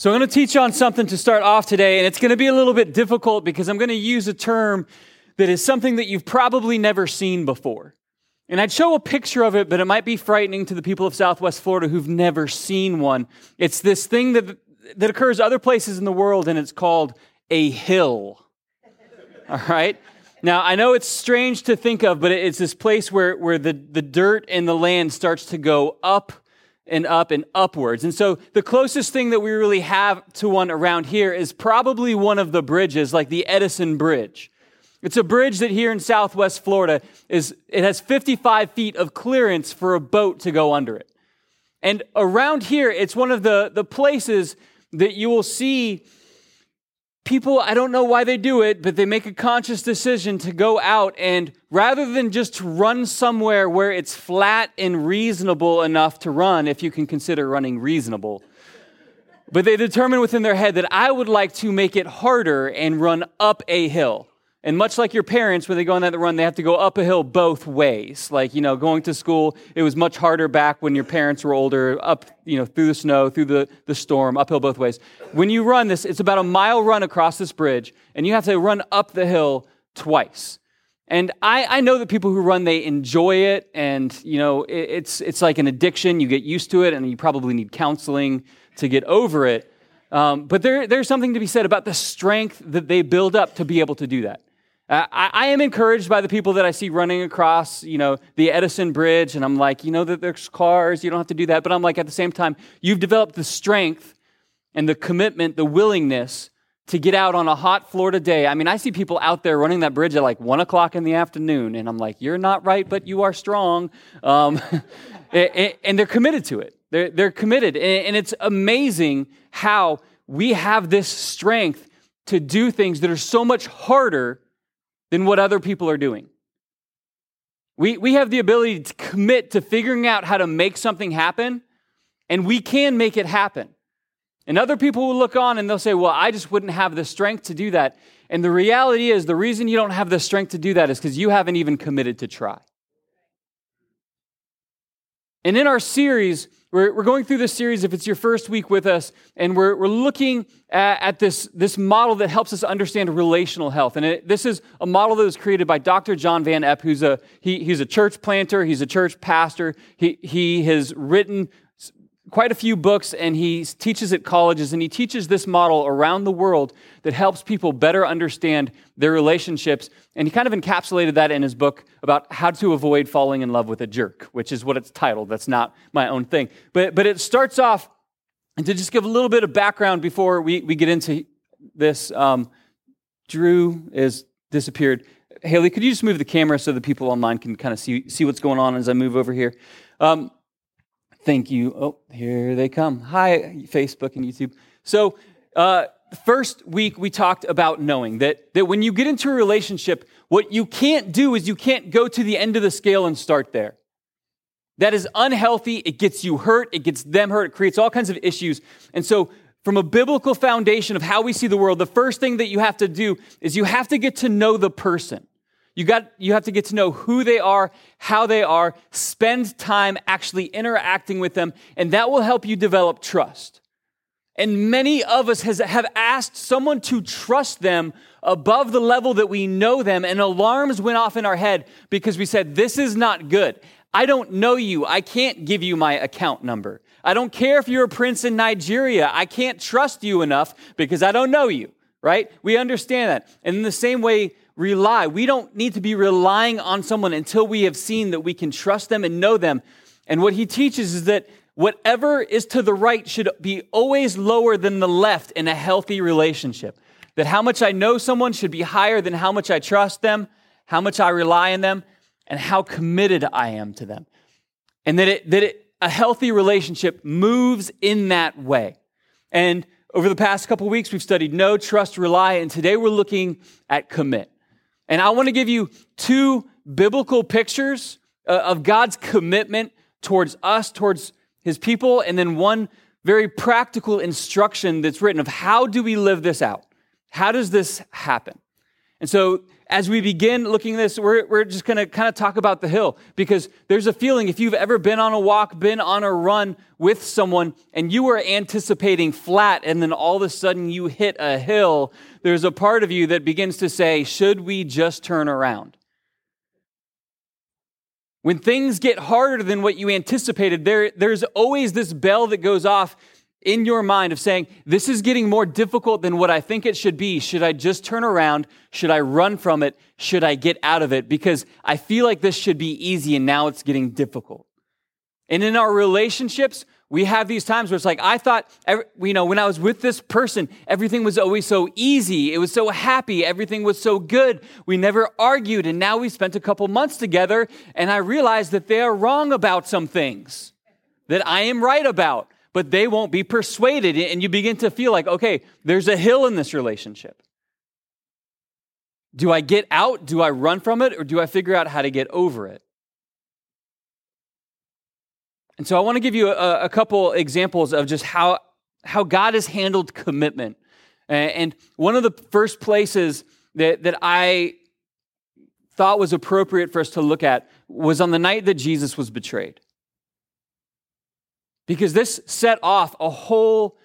So, I'm going to teach you on something to start off today, and it's going to be a little bit difficult because I'm going to use a term that is something that you've probably never seen before. And I'd show a picture of it, but it might be frightening to the people of Southwest Florida who've never seen one. It's this thing that, that occurs other places in the world, and it's called a hill. All right? Now, I know it's strange to think of, but it's this place where, where the, the dirt and the land starts to go up and up and upwards. And so the closest thing that we really have to one around here is probably one of the bridges, like the Edison Bridge. It's a bridge that here in Southwest Florida is, it has 55 feet of clearance for a boat to go under it. And around here, it's one of the, the places that you will see people, I don't know why they do it, but they make a conscious decision to go out and rather than just run somewhere where it's flat and reasonable enough to run, if you can consider running reasonable, but they determine within their head that I would like to make it harder and run up a hill. And much like your parents, when they go on that run, they have to go up a hill both ways. Like, you know, going to school, it was much harder back when your parents were older, up, you know, through the snow, through the, the storm, uphill both ways. When you run this, it's about a mile run across this bridge, and you have to run up the hill twice. And I, I know that people who run, they enjoy it, and, you know, it, it's, it's like an addiction. You get used to it, and you probably need counseling to get over it. Um, but there, there's something to be said about the strength that they build up to be able to do that. Uh, I, I, am encouraged by the people that I see running across, you know, the Edison Bridge, and I'm like, you know that there's cars, you don't have to do that. But I'm like, at the same time, you've developed the strength and the commitment, the willingness to get out on a hot Florida day. I mean, I see people out there running that bridge at like one o'clock in the afternoon, and I'm like, you're not right, but you are strong. Um, and they're committed to it. They're, they're committed. And it's amazing how we have this strength to do things that are so much harder than what other people are doing. We, we have the ability to commit to figuring out how to make something happen, and we can make it happen. And other people will look on and they'll say, Well, I just wouldn't have the strength to do that. And the reality is, the reason you don't have the strength to do that is because you haven't even committed to try. And in our series, we're, we're going through this series, if it's your first week with us, and we're, we're looking at, at this, this model that helps us understand relational health. And it, this is a model that was created by Dr. John Van Epp, who's a, he, he's a church planter, he's a church pastor. He, he has written quite a few books and he teaches at colleges and he teaches this model around the world that helps people better understand their relationships. And he kind of encapsulated that in his book about how to avoid falling in love with a jerk which is what it's titled. That's not my own thing. But, but it starts off and to just give a little bit of background before we, we get into this um, drew is disappeared. Haley could you just move the camera so the people online can kind of see, see what's going on as i move over here? Um, Thank you. Oh, here they come. Hi, Facebook and YouTube. So, uh, first week we talked about knowing that, that when you get into a relationship, what you can't do is you can't go to the end of the scale and start there. That is unhealthy. It gets you hurt. It gets them hurt. It creates all kinds of issues. And so, from a biblical foundation of how we see the world, the first thing that you have to do is you have to get to know the person. You, got, you have to get to know who they are, how they are, spend time actually interacting with them, and that will help you develop trust. And many of us has, have asked someone to trust them above the level that we know them, and alarms went off in our head because we said, This is not good. I don't know you. I can't give you my account number. I don't care if you're a prince in Nigeria. I can't trust you enough because I don't know you, right? We understand that. And in the same way, rely. We don't need to be relying on someone until we have seen that we can trust them and know them. And what he teaches is that whatever is to the right should be always lower than the left in a healthy relationship. That how much I know someone should be higher than how much I trust them, how much I rely on them, and how committed I am to them. And that it, that it, a healthy relationship moves in that way. And over the past couple weeks, we've studied know, trust, rely, and today we're looking at commit. And I want to give you two biblical pictures uh, of God's commitment towards us, towards his people, and then one very practical instruction that's written of how do we live this out? How does this happen? And so, as we begin looking at this, we're, we're just going to kind of talk about the hill because there's a feeling if you've ever been on a walk, been on a run with someone, and you were anticipating flat, and then all of a sudden you hit a hill, there's a part of you that begins to say, Should we just turn around? When things get harder than what you anticipated, there, there's always this bell that goes off in your mind of saying, This is getting more difficult than what I think it should be. Should I just turn around? Should I run from it? Should I get out of it? Because I feel like this should be easy and now it's getting difficult. And in our relationships, we have these times where it's like, I thought, you know, when I was with this person, everything was always so easy. It was so happy. Everything was so good. We never argued. And now we spent a couple months together and I realized that they are wrong about some things that I am right about but they won't be persuaded. And you begin to feel like, okay, there's a hill in this relationship. Do I get out? Do I run from it? Or do I figure out how to get over it? And so I want to give you a, a couple examples of just how, how God has handled commitment. And one of the first places that, that I thought was appropriate for us to look at was on the night that Jesus was betrayed because this set off a whole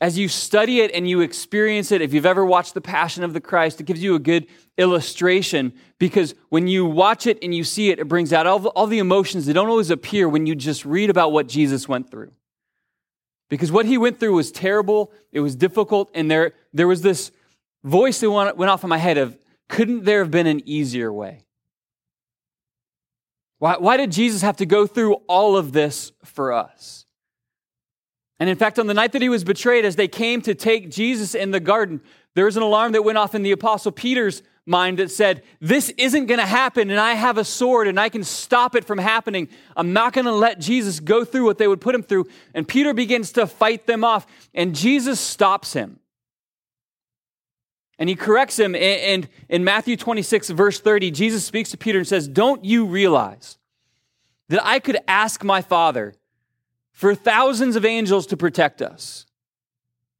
as you study it and you experience it, if you've ever watched The Passion of the Christ, it gives you a good illustration because when you watch it and you see it, it brings out all the, all the emotions that don't always appear when you just read about what Jesus went through. Because what he went through was terrible, it was difficult, and there, there was this voice that went, off in my head of, couldn't there have been an easier way? Why, why did Jesus have to go through all of this for us? And in fact, on the night that he was betrayed, as they came to take Jesus in the garden, there was an alarm that went off in the Apostle Peter's mind that said, This isn't going to happen, and I have a sword and I can stop it from happening. I'm not going to let Jesus go through what they would put him through. And Peter begins to fight them off, and Jesus stops him. And he corrects him. And in Matthew 26, verse 30, Jesus speaks to Peter and says, Don't you realize that I could ask my Father? For thousands of angels to protect us,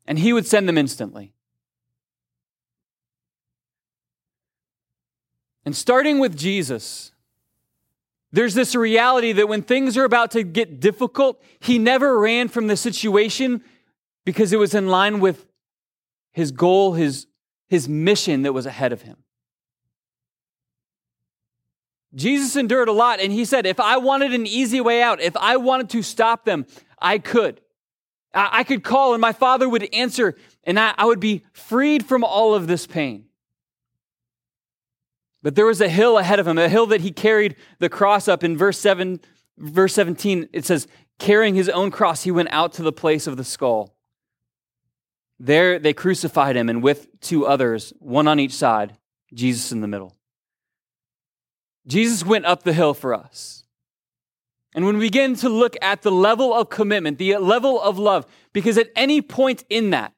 and he would send them instantly. And starting with Jesus, there's this reality that when things are about to get difficult, he never ran from the situation because it was in line with his goal, his, his mission that was ahead of him. Jesus endured a lot, and he said, if I wanted an easy way out, if I wanted to stop them, I could. I, could call, and my father would answer, and I, would be freed from all of this pain. But there was a hill ahead of him, a hill that he carried the cross up. In verse 7, verse 17, it says, carrying his own cross, he went out to the place of the skull. There they crucified him, and with two others, one on each side, Jesus in the middle. Jesus went up the hill for us. And when we begin to look at the level of commitment, the level of love, because at any point in that,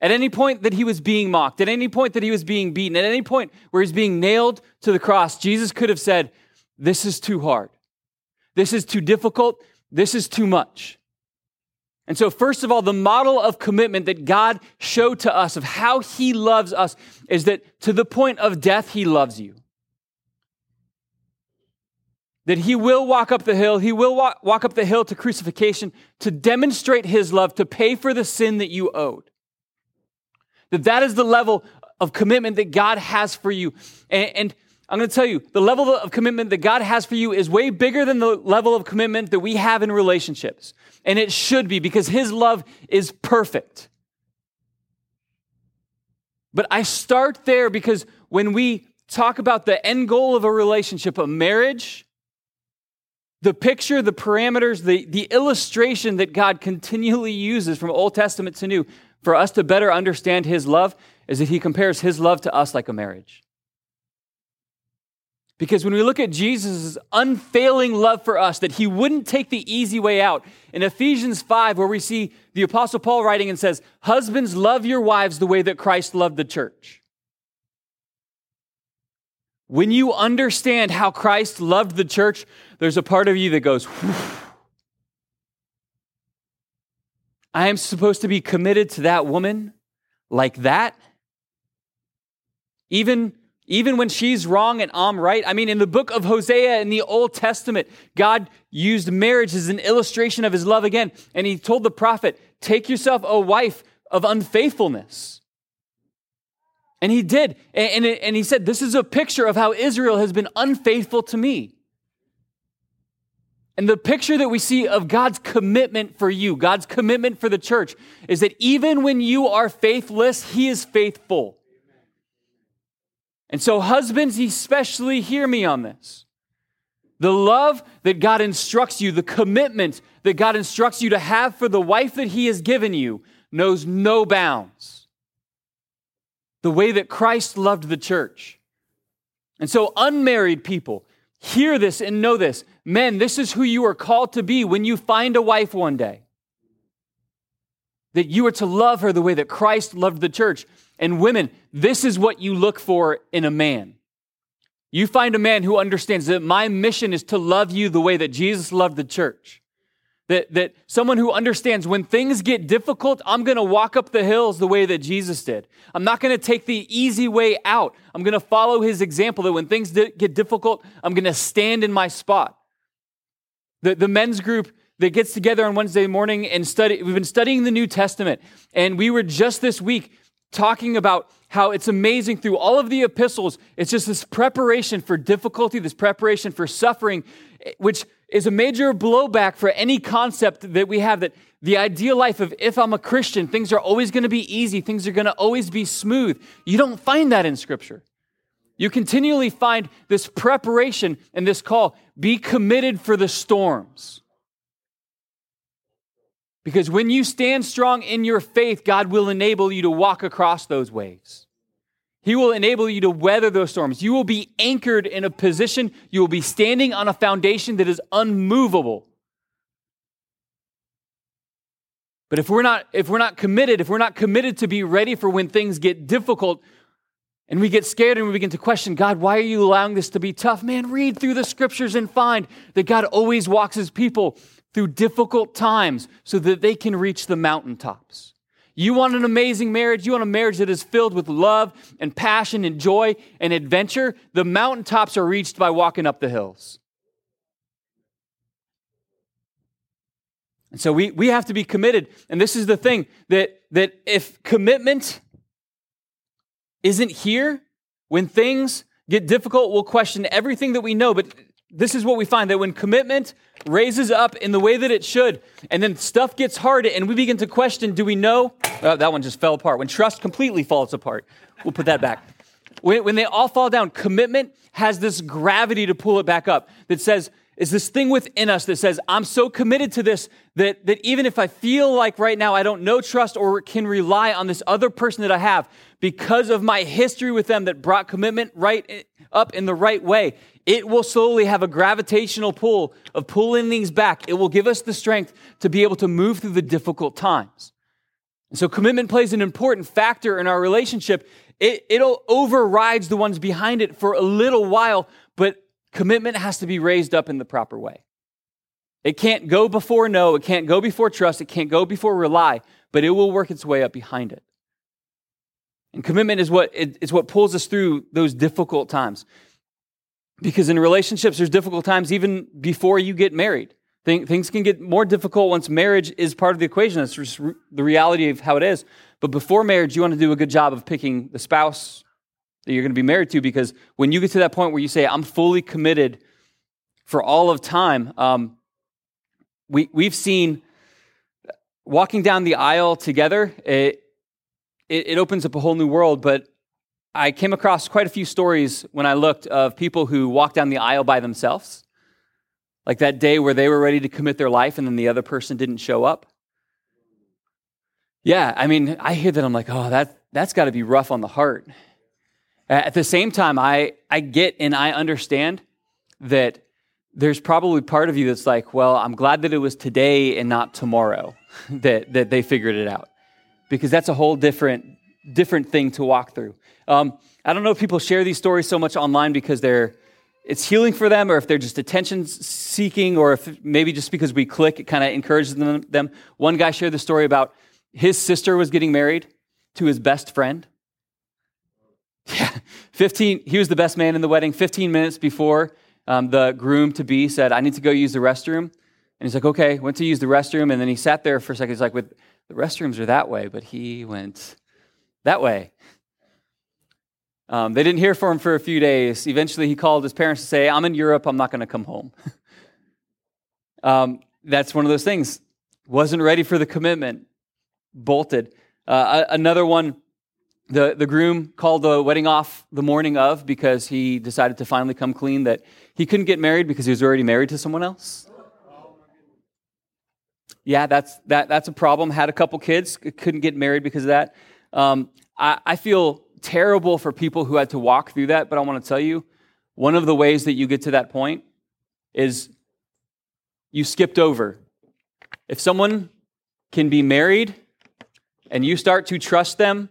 at any point that he was being mocked, at any point that he was being beaten, at any point where he's being nailed to the cross, Jesus could have said, This is too hard. This is too difficult. This is too much. And so, first of all, the model of commitment that God showed to us of how he loves us is that to the point of death, he loves you that he will walk up the hill, he will walk, walk up the hill to crucifixion to demonstrate his love, to pay for the sin that you owed. That that is the level of commitment that God has for you. And, and I'm going to tell you, the level of commitment that God has for you is way bigger than the level of commitment that we have in relationships. And it should be because his love is perfect. But I start there because when we talk about the end goal of a relationship, a marriage, the picture, the parameters, the, the illustration that God continually uses from Old Testament to New for us to better understand His love is that He compares His love to us like a marriage. Because when we look at Jesus' unfailing love for us, that he wouldn't take the easy way out. In Ephesians 5, where we see the Apostle Paul writing and says, Husbands, love your wives the way that Christ loved the church. When you understand how Christ loved the church, there's a part of you that goes, I am supposed to be committed to that woman like that. Even even when she's wrong and I'm right. I mean, in the book of Hosea in the Old Testament, God used marriage as an illustration of his love again. And he told the prophet, Take yourself a wife of unfaithfulness. And he did. And, and, he said, This is a picture of how Israel has been unfaithful to me. And the picture that we see of God's commitment for you, God's commitment for the church, is that even when you are faithless, He is faithful. And so, husbands, especially hear me on this. The love that God instructs you, the commitment that God instructs you to have for the wife that He has given you, knows no bounds. The way that Christ loved the church. And so, unmarried people, hear this and know this. Men, this is who you are called to be when you find a wife one day. That you are to love her the way that Christ loved the church. And women, this is what you look for in a man. You find a man who understands that my mission is to love you the way that Jesus loved the church. That, that someone who understands when things get difficult, I'm going to walk up the hills the way that Jesus did. I'm not going to take the easy way out. I'm going to follow his example that when things get difficult, I'm going to stand in my spot. The, the men's group that gets together on Wednesday morning and study, we've been studying the New Testament. And we were just this week talking about how it's amazing through all of the epistles. It's just this preparation for difficulty, this preparation for suffering, eh, which is a major blowback for any concept that we have that the ideal life of if I'm a Christian, things are always going to be easy, things are going to always be smooth. You don't find that in Scripture. You continually find this preparation and this call be committed for the storms. Because when you stand strong in your faith, God will enable you to walk across those waves. He will enable you to weather those storms. You will be anchored in a position, you will be standing on a foundation that is unmovable. But if we're not if we're not committed, if we're not committed to be ready for when things get difficult and we get scared and we begin to question, God, why are you allowing this to be tough? Man, read through the scriptures and find that God always walks his people through difficult times so that they can reach the mountaintops. You want an amazing marriage? You want a marriage that is filled with love and passion and joy and adventure? The mountaintops are reached by walking up the hills. And so we, we have to be committed. And this is the thing that, that if commitment isn't here, when things get difficult, we'll question everything that we know. But this is what we find that when commitment raises up in the way that it should, and then stuff gets hard, and we begin to question do we know? Oh, that one just fell apart. When trust completely falls apart, we'll put that back. When, when they all fall down, commitment has this gravity to pull it back up that says, is this thing within us that says, I'm so committed to this that, that even if I feel like right now I don't know trust or can rely on this other person that I have because of my history with them that brought commitment right up in the right way, it will slowly have a gravitational pull of pulling things back. It will give us the strength to be able to move through the difficult times. And so commitment plays an important factor in our relationship. It, it'll overrides the ones behind it for a little while, but commitment has to be raised up in the proper way. It can't go before no, it can't go before trust, it can't go before rely, but it will work its way up behind it. And commitment is what, it's what pulls us through those difficult times. Because in relationships, there's difficult times even before you get married. Things can get more difficult once marriage is part of the equation. That's just the reality of how it is. But before marriage, you want to do a good job of picking the spouse that you're going to be married to because when you get to that point where you say, I'm fully committed for all of time, um, we, we've seen walking down the aisle together, it, it, it opens up a whole new world. But I came across quite a few stories when I looked of people who walked down the aisle by themselves. Like that day where they were ready to commit their life and then the other person didn't show up. Yeah, I mean, I hear that I'm like, oh, that, that's got to be rough on the heart. At the same time, I, I get and I understand that there's probably part of you that's like, well, I'm glad that it was today and not tomorrow that, that they figured it out. Because that's a whole different, different thing to walk through. Um, I don't know if people share these stories so much online because they're it's healing for them, or if they're just attention seeking, or if maybe just because we click, it kind of encourages them. One guy shared the story about his sister was getting married to his best friend. Yeah, 15, he was the best man in the wedding. 15 minutes before, um, the groom to be said, I need to go use the restroom. And he's like, okay, went to use the restroom. And then he sat there for a second. He's like, with the restrooms are that way, but he went that way. Um, they didn't hear from him for a few days. Eventually, he called his parents to say, I'm in Europe, I'm not going to come home. um, that's one of those things. Wasn't ready for the commitment, bolted. Uh, another one, the, the groom called the wedding off the morning of because he decided to finally come clean that he couldn't get married because he was already married to someone else. Yeah, that's, that, that's a problem. Had a couple kids, couldn't get married because of that. Um, I, I feel terrible for people who had to walk through that, but I want to tell you one of the ways that you get to that point is you skipped over. If someone can be married and you start to trust them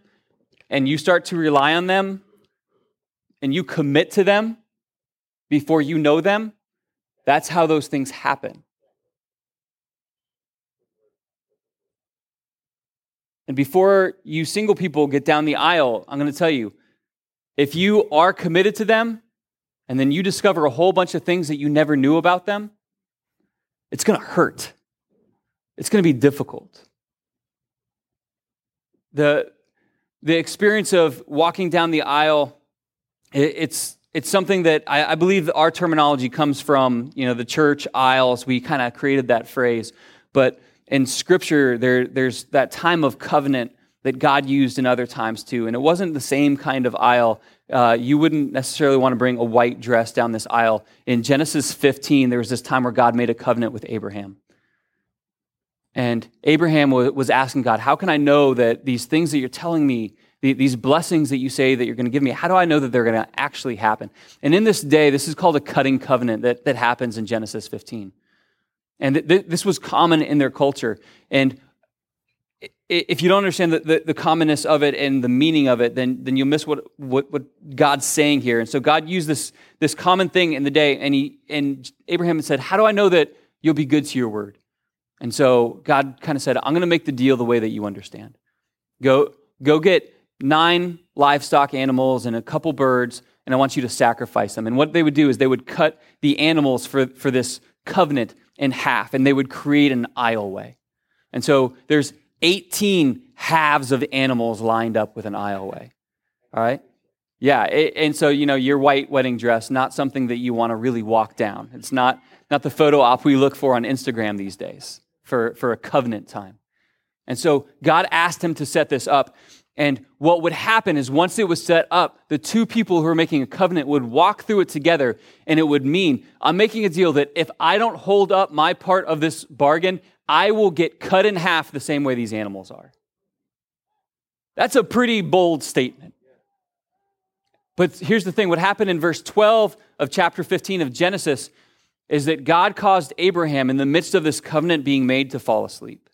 and you start to rely on them and you commit to them before you know them, that's how those things happen. And before you single people get down the aisle, I'm going to tell you if you are committed to them and then you discover a whole bunch of things that you never knew about them, it's going to hurt. It's going to be difficult. The, the experience of walking down the aisle, it, it's, it's something that I, I believe our terminology comes from, you know, the church aisles. We kind of created that phrase. But in Scripture, there, there's that time of covenant that God used in other times too. And it wasn't the same kind of aisle. Uh, you wouldn't necessarily want to bring a white dress down this aisle. In Genesis 15, there was this time where God made a covenant with Abraham. And Abraham was asking God, How can I know that these things that you're telling me, these blessings that you say that you're going to give me, how do I know that they're going to actually happen? And in this day, this is called a cutting covenant that, that happens in Genesis 15. And th- th- this was common in their culture. And if you don't understand the, the, the, commonness of it and the meaning of it, then, then you'll miss what, what, what God's saying here. And so God used this, this common thing in the day, and, he, and Abraham said, How do I know that you'll be good to your word? And so God kind of said, I'm going to make the deal the way that you understand. Go, go get nine livestock animals and a couple birds, and I want you to sacrifice them. And what they would do is they would cut the animals for, for this covenant in half, and they would create an aisleway. And so there's 18 halves of animals lined up with an aisleway. All right? Yeah, and so you know your white wedding dress, not something that you want to really walk down. It's not not the photo op we look for on Instagram these days for, for a covenant time. And so God asked him to set this up. And what would happen is once it was set up, the two people who were making a covenant would walk through it together, and it would mean I'm making a deal that if I don't hold up my part of this bargain, I will get cut in half the same way these animals are. That's a pretty bold statement. But here's the thing what happened in verse 12 of chapter 15 of Genesis is that God caused Abraham, in the midst of this covenant being made, to fall asleep.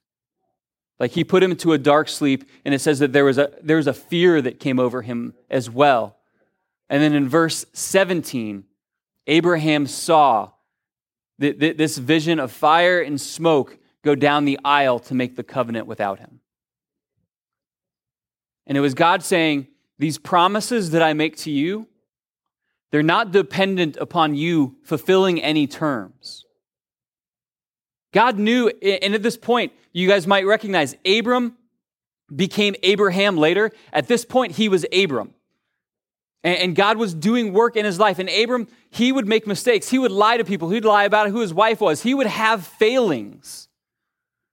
Like he put him into a dark sleep, and it says that there was a, there was a fear that came over him as well. And then in verse 17, Abraham saw this vision of fire and smoke go down the aisle to make the covenant without him. And it was God saying, These promises that I make to you, they're not dependent upon you fulfilling any terms. God knew, and at this point, you guys might recognize Abram became Abraham later. At this point, he was Abram. And God was doing work in his life. And Abram, he would make mistakes. He would lie to people. He'd lie about who his wife was. He would have failings.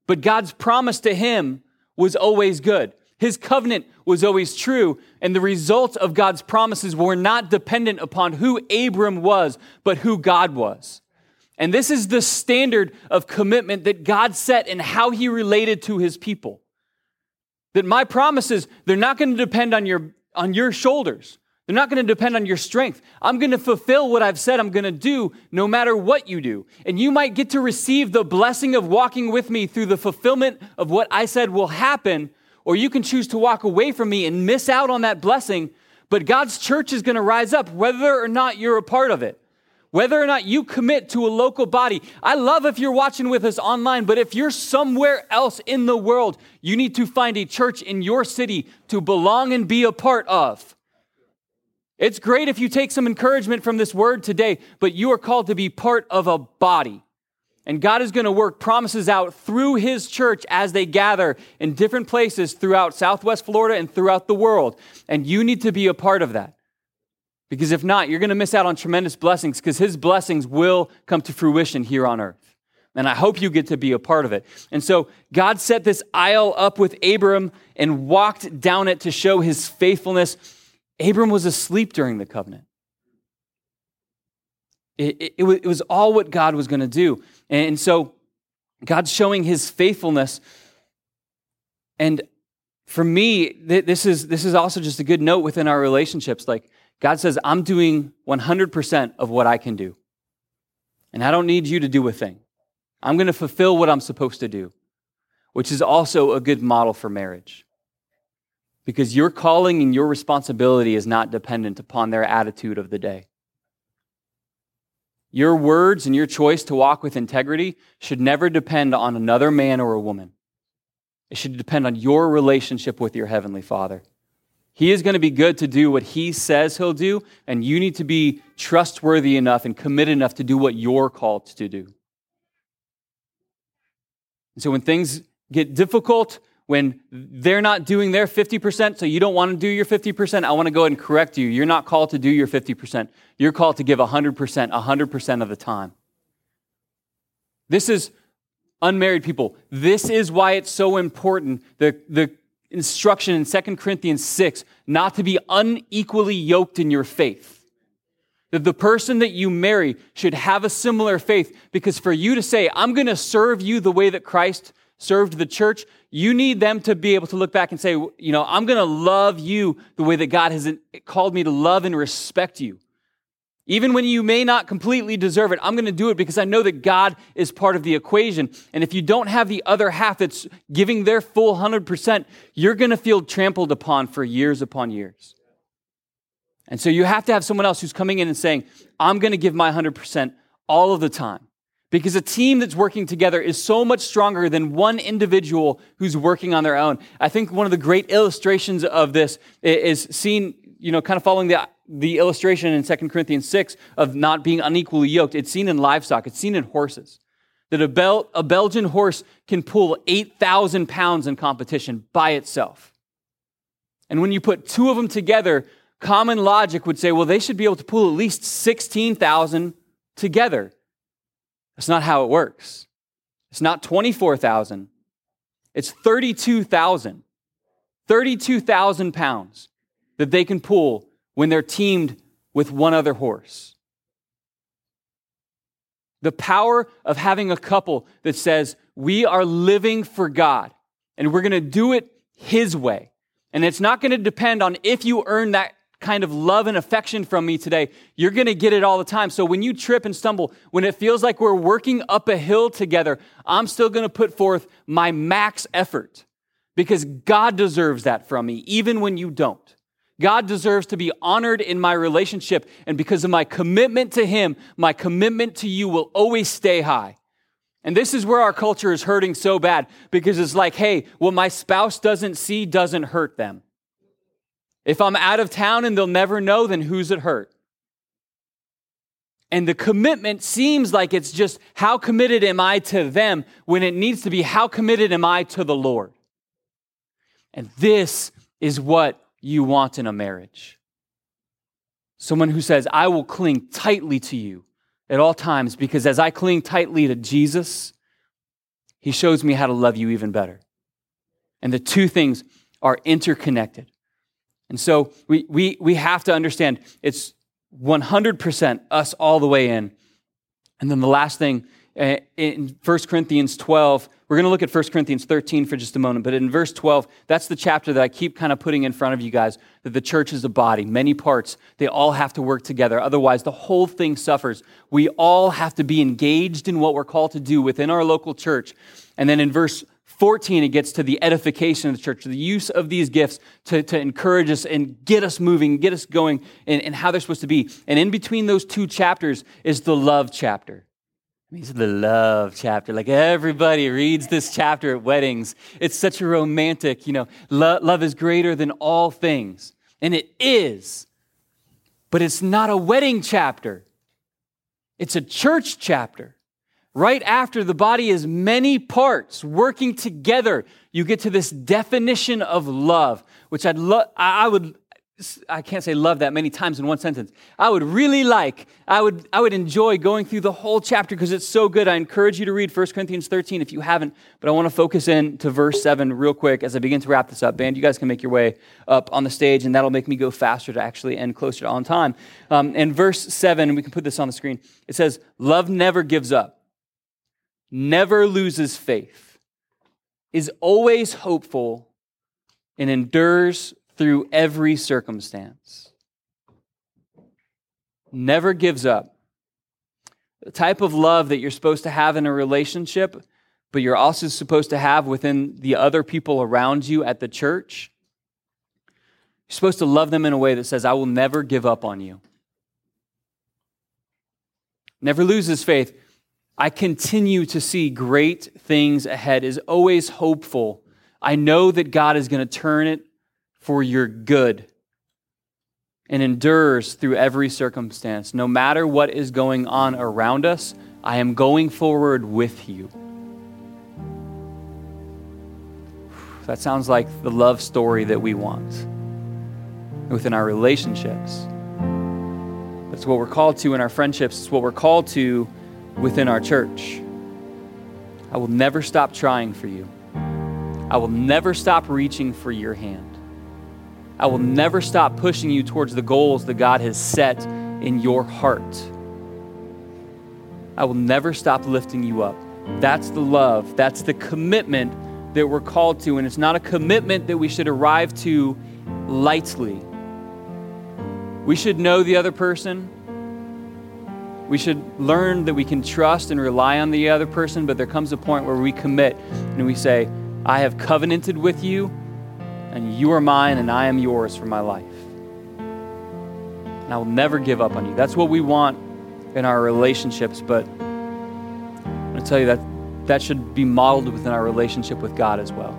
But God's promise to him was always good. His covenant was always true. And the results of God's promises were not dependent upon who Abram was, but who God was. And this is the standard of commitment that God set and how he related to his people. That my promises, they're not going to depend on your, on your shoulders. They're not going to depend on your strength. I'm going to fulfill what I've said I'm going to do no matter what you do. And you might get to receive the blessing of walking with me through the fulfillment of what I said will happen, or you can choose to walk away from me and miss out on that blessing. But God's church is going to rise up whether or not you're a part of it whether or not you commit to a local body. I love if you're watching with us online, but if you're somewhere else in the world, you need to find a church in your city to belong and be a part of. It's great if you take some encouragement from this word today, but you are called to be part of a body. And God is going to work promises out through His church as they gather in different places throughout Southwest Florida and throughout the world. And you need to be a part of that. Because if not, you're going to miss out on tremendous blessings because His blessings will come to fruition here on earth. And I hope you get to be a part of it. And so God set this aisle up with Abram and walked down it to show His faithfulness Abram was asleep during the covenant. It, it, it, was, all what God was going to do. And so God's showing his faithfulness. And for me, this is, this is also just a good note within our relationships. Like, God says, I'm doing 100% of what I can do. And I don't need you to do a thing. I'm going to fulfill what I'm supposed to do, which is also a good model for marriage because your calling and your responsibility is not dependent upon their attitude of the day. Your words and your choice to walk with integrity should never depend on another man or a woman. It should depend on your relationship with your Heavenly Father. He is going to be good to do what He says He'll do, and you need to be trustworthy enough and committed enough to do what you're called to do. And so when things get difficult, when they're not doing their 50%, so you don't want to do your 50%, I want to go ahead and correct you. You're not called to do your 50%. You're called to give 100%, 100% of the time. This is unmarried people. This is why it's so important. The, the instruction in 2 Corinthians 6 not to be unequally yoked in your faith. That the person that you marry should have a similar faith because for you to say, I'm going to serve you the way that Christ served the church, you need them to be able to look back and say, you know, I'm going to love you the way that God has called me to love and respect you. Even when you may not completely deserve it, I'm going to do it because I know that God is part of the equation. And if you don't have the other half that's giving their full 100%, you're going to feel trampled upon for years upon years. And so you have to have someone else who's coming in and saying, I'm going to give my 100% all of the time. Because a team that's working together is so much stronger than one individual who's working on their own. I think one of the great illustrations of this is seen, you know, kind of following the, the illustration in 2 Corinthians 6 of not being unequally yoked. It's seen in livestock, it's seen in horses. That a, Bel- a Belgian horse can pull 8,000 pounds in competition by itself. And when you put two of them together, common logic would say, well, they should be able to pull at least 16,000 together. That's not how it works. It's not 24,000, it's 32,000. 32,000 pounds that they can pull when they're teamed with one other horse. The power of having a couple that says, we are living for God and we're going to do it His way. And it's not going to depend on if you earn that kind of love and affection from me today, you're going to get it all the time. So when you trip and stumble, when it feels like we're working up a hill together, I'm still going to put forth my max effort because God deserves that from me, even when you don't. God deserves to be honored in my relationship. And because of my commitment to Him, my commitment to you will always stay high. And this is where our culture is hurting so bad because it's like, hey, what my spouse doesn't see doesn't hurt them. If I'm out of town and they'll never know, then who's it hurt? And the commitment seems like it's just how committed am I to them when it needs to be how committed am I to the Lord? And this is what you want in a marriage. Someone who says, I will cling tightly to you at all times because as I cling tightly to Jesus, he shows me how to love you even better. And the two things are interconnected. And so we, we, we have to understand it's 100% us all the way in. And then the last thing Uh, in 1 Corinthians 12, we're going to look at 1 Corinthians 13 for just a moment, but in verse 12, that's the chapter that I keep kind of putting in front of you guys that the church is a body, many parts. They all have to work together. Otherwise, the whole thing suffers. We all have to be engaged in what we're called to do within our local church. And then in verse 14, it gets to the edification of the church, the use of these gifts to, to encourage us and get us moving, get us going, and, and how they're supposed to be. And in between those two chapters is the love chapter. These are the love chapter. Like everybody reads this chapter at weddings. It's such a romantic, you know, lo- love is greater than all things. And it is. But it's not a wedding chapter, it's a church chapter. Right after the body is many parts working together, you get to this definition of love, which I'd love, I would I can't say love that many times in one sentence. I would really like, I would, I would enjoy going through the whole chapter because it's so good. I encourage you to read 1 Corinthians 13 if you haven't, but I want to focus in to verse 7 real quick as I begin to wrap this up. Band, you guys can make your way up on the stage, and that'll make me go faster to actually end closer to on time. Um, in verse 7, we can put this on the screen, it says, Love never gives up, never loses faith, is always hopeful, and endures through every circumstance. Never gives up. The type of love that you're supposed to have in a relationship, but you're also supposed to have within the other people around you at the church. You're supposed to love them in a way that says, I will never give up on you. Never loses faith. I continue to see great things ahead, is always hopeful. I know that God is going to turn it for your good and endures through every circumstance. No matter what is going on around us, I am going forward with you. That sounds like the love story that we want within our relationships. That's what we're called to in our friendships. It's what we're called to within our church. I will never stop trying for you. I will never stop reaching for your hand. I will never stop pushing you towards the goals that God has set in your heart. I will never stop lifting you up. That's the love, that's the commitment that we're called to. And it's not a commitment that we should arrive to lightly. We should know the other person. We should learn that we can trust and rely on the other person, but there comes a point where we commit and we say, I have covenanted with you and you are mine, and I am yours for my life. And I will never give up on you. That's what we want in our relationships, but I'm going to tell you that that should be modeled within our relationship with God as well.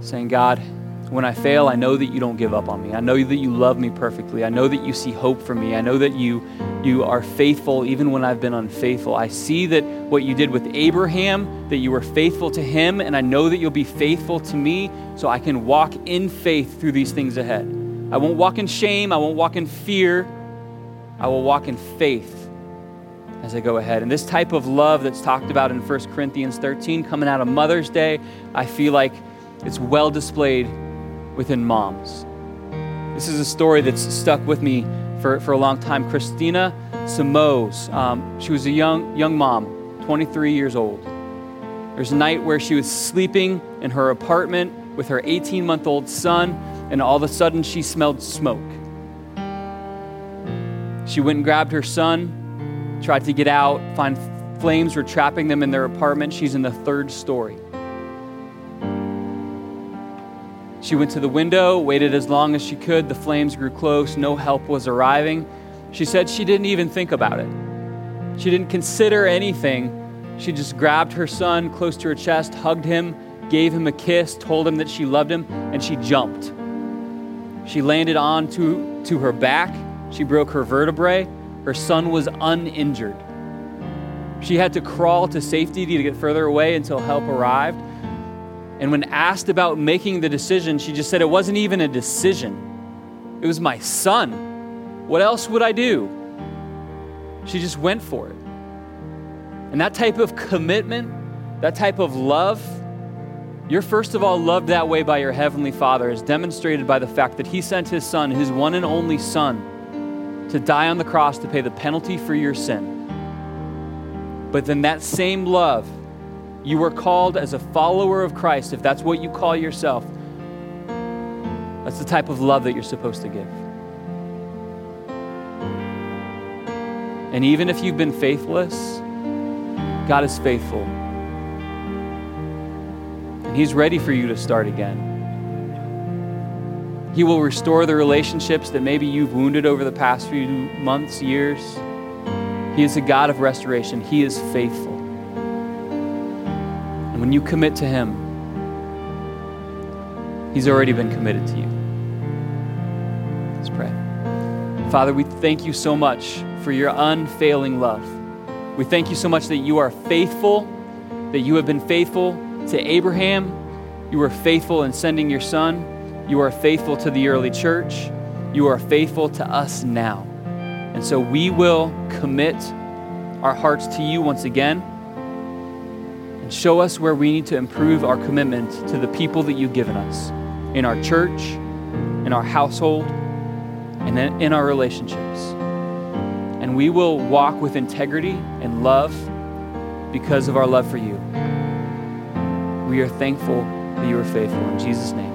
Saying, God, when I fail, I know that you don't give up on me. I know that you love me perfectly. I know that you see hope for me. I know that you, you are faithful even when I've been unfaithful. I see that what you did with Abraham, that you were faithful to him, and I know that you'll be faithful to me so I can walk in faith through these things ahead. I won't walk in shame. I won't walk in fear. I will walk in faith as I go ahead. And this type of love that's talked about in 1 Corinthians 13, coming out of Mother's Day, I feel like it's well displayed within moms. This is a story that's stuck with me for, for a long time. Christina Samos, um, she was a young, young mom, 23 years old. There's a night where she was sleeping in her apartment with her 18 month old son, and all of a sudden she smelled smoke. She went and grabbed her son, tried to get out, find flames were trapping them in their apartment. She's in the third story. She went to the window, waited as long as she could. The flames grew close, no help was arriving. She said she didn't even think about it. She didn't consider anything. She just grabbed her son close to her chest, hugged him, gave him a kiss, told him that she loved him, and she jumped. She landed onto to her back. She broke her vertebrae. Her son was uninjured. She had to crawl to safety to get further away until help arrived. And when asked about making the decision, she just said it wasn't even a decision. It was my son. What else would I do? She just went for it. And that type of commitment, that type of love, you're first of all loved that way by your Heavenly Father, is demonstrated by the fact that He sent His Son, His one and only Son, to die on the cross to pay the penalty for your sin. But then that same love you were called as a follower of Christ, if that's what you call yourself, that's the type of love that you're supposed to give. And even if you've been faithless, God is faithful. And He's ready for you to start again. He will restore the relationships that maybe you've wounded over the past few months, years. He is a God of restoration, He is faithful. And when you commit to Him, He's already been committed to you. Let's pray. Father, we thank you so much for your unfailing love. We thank you so much that you are faithful, that you have been faithful to Abraham. You were faithful in sending your son. You are faithful to the early church. You are faithful to us now. And so we will commit our hearts to you once again and show us where we need to improve our commitment to the people that you've given us in our church, in our household, and in our relationships. And we will walk with integrity and love because of our love for you. We are thankful that you are faithful. In Jesus' name.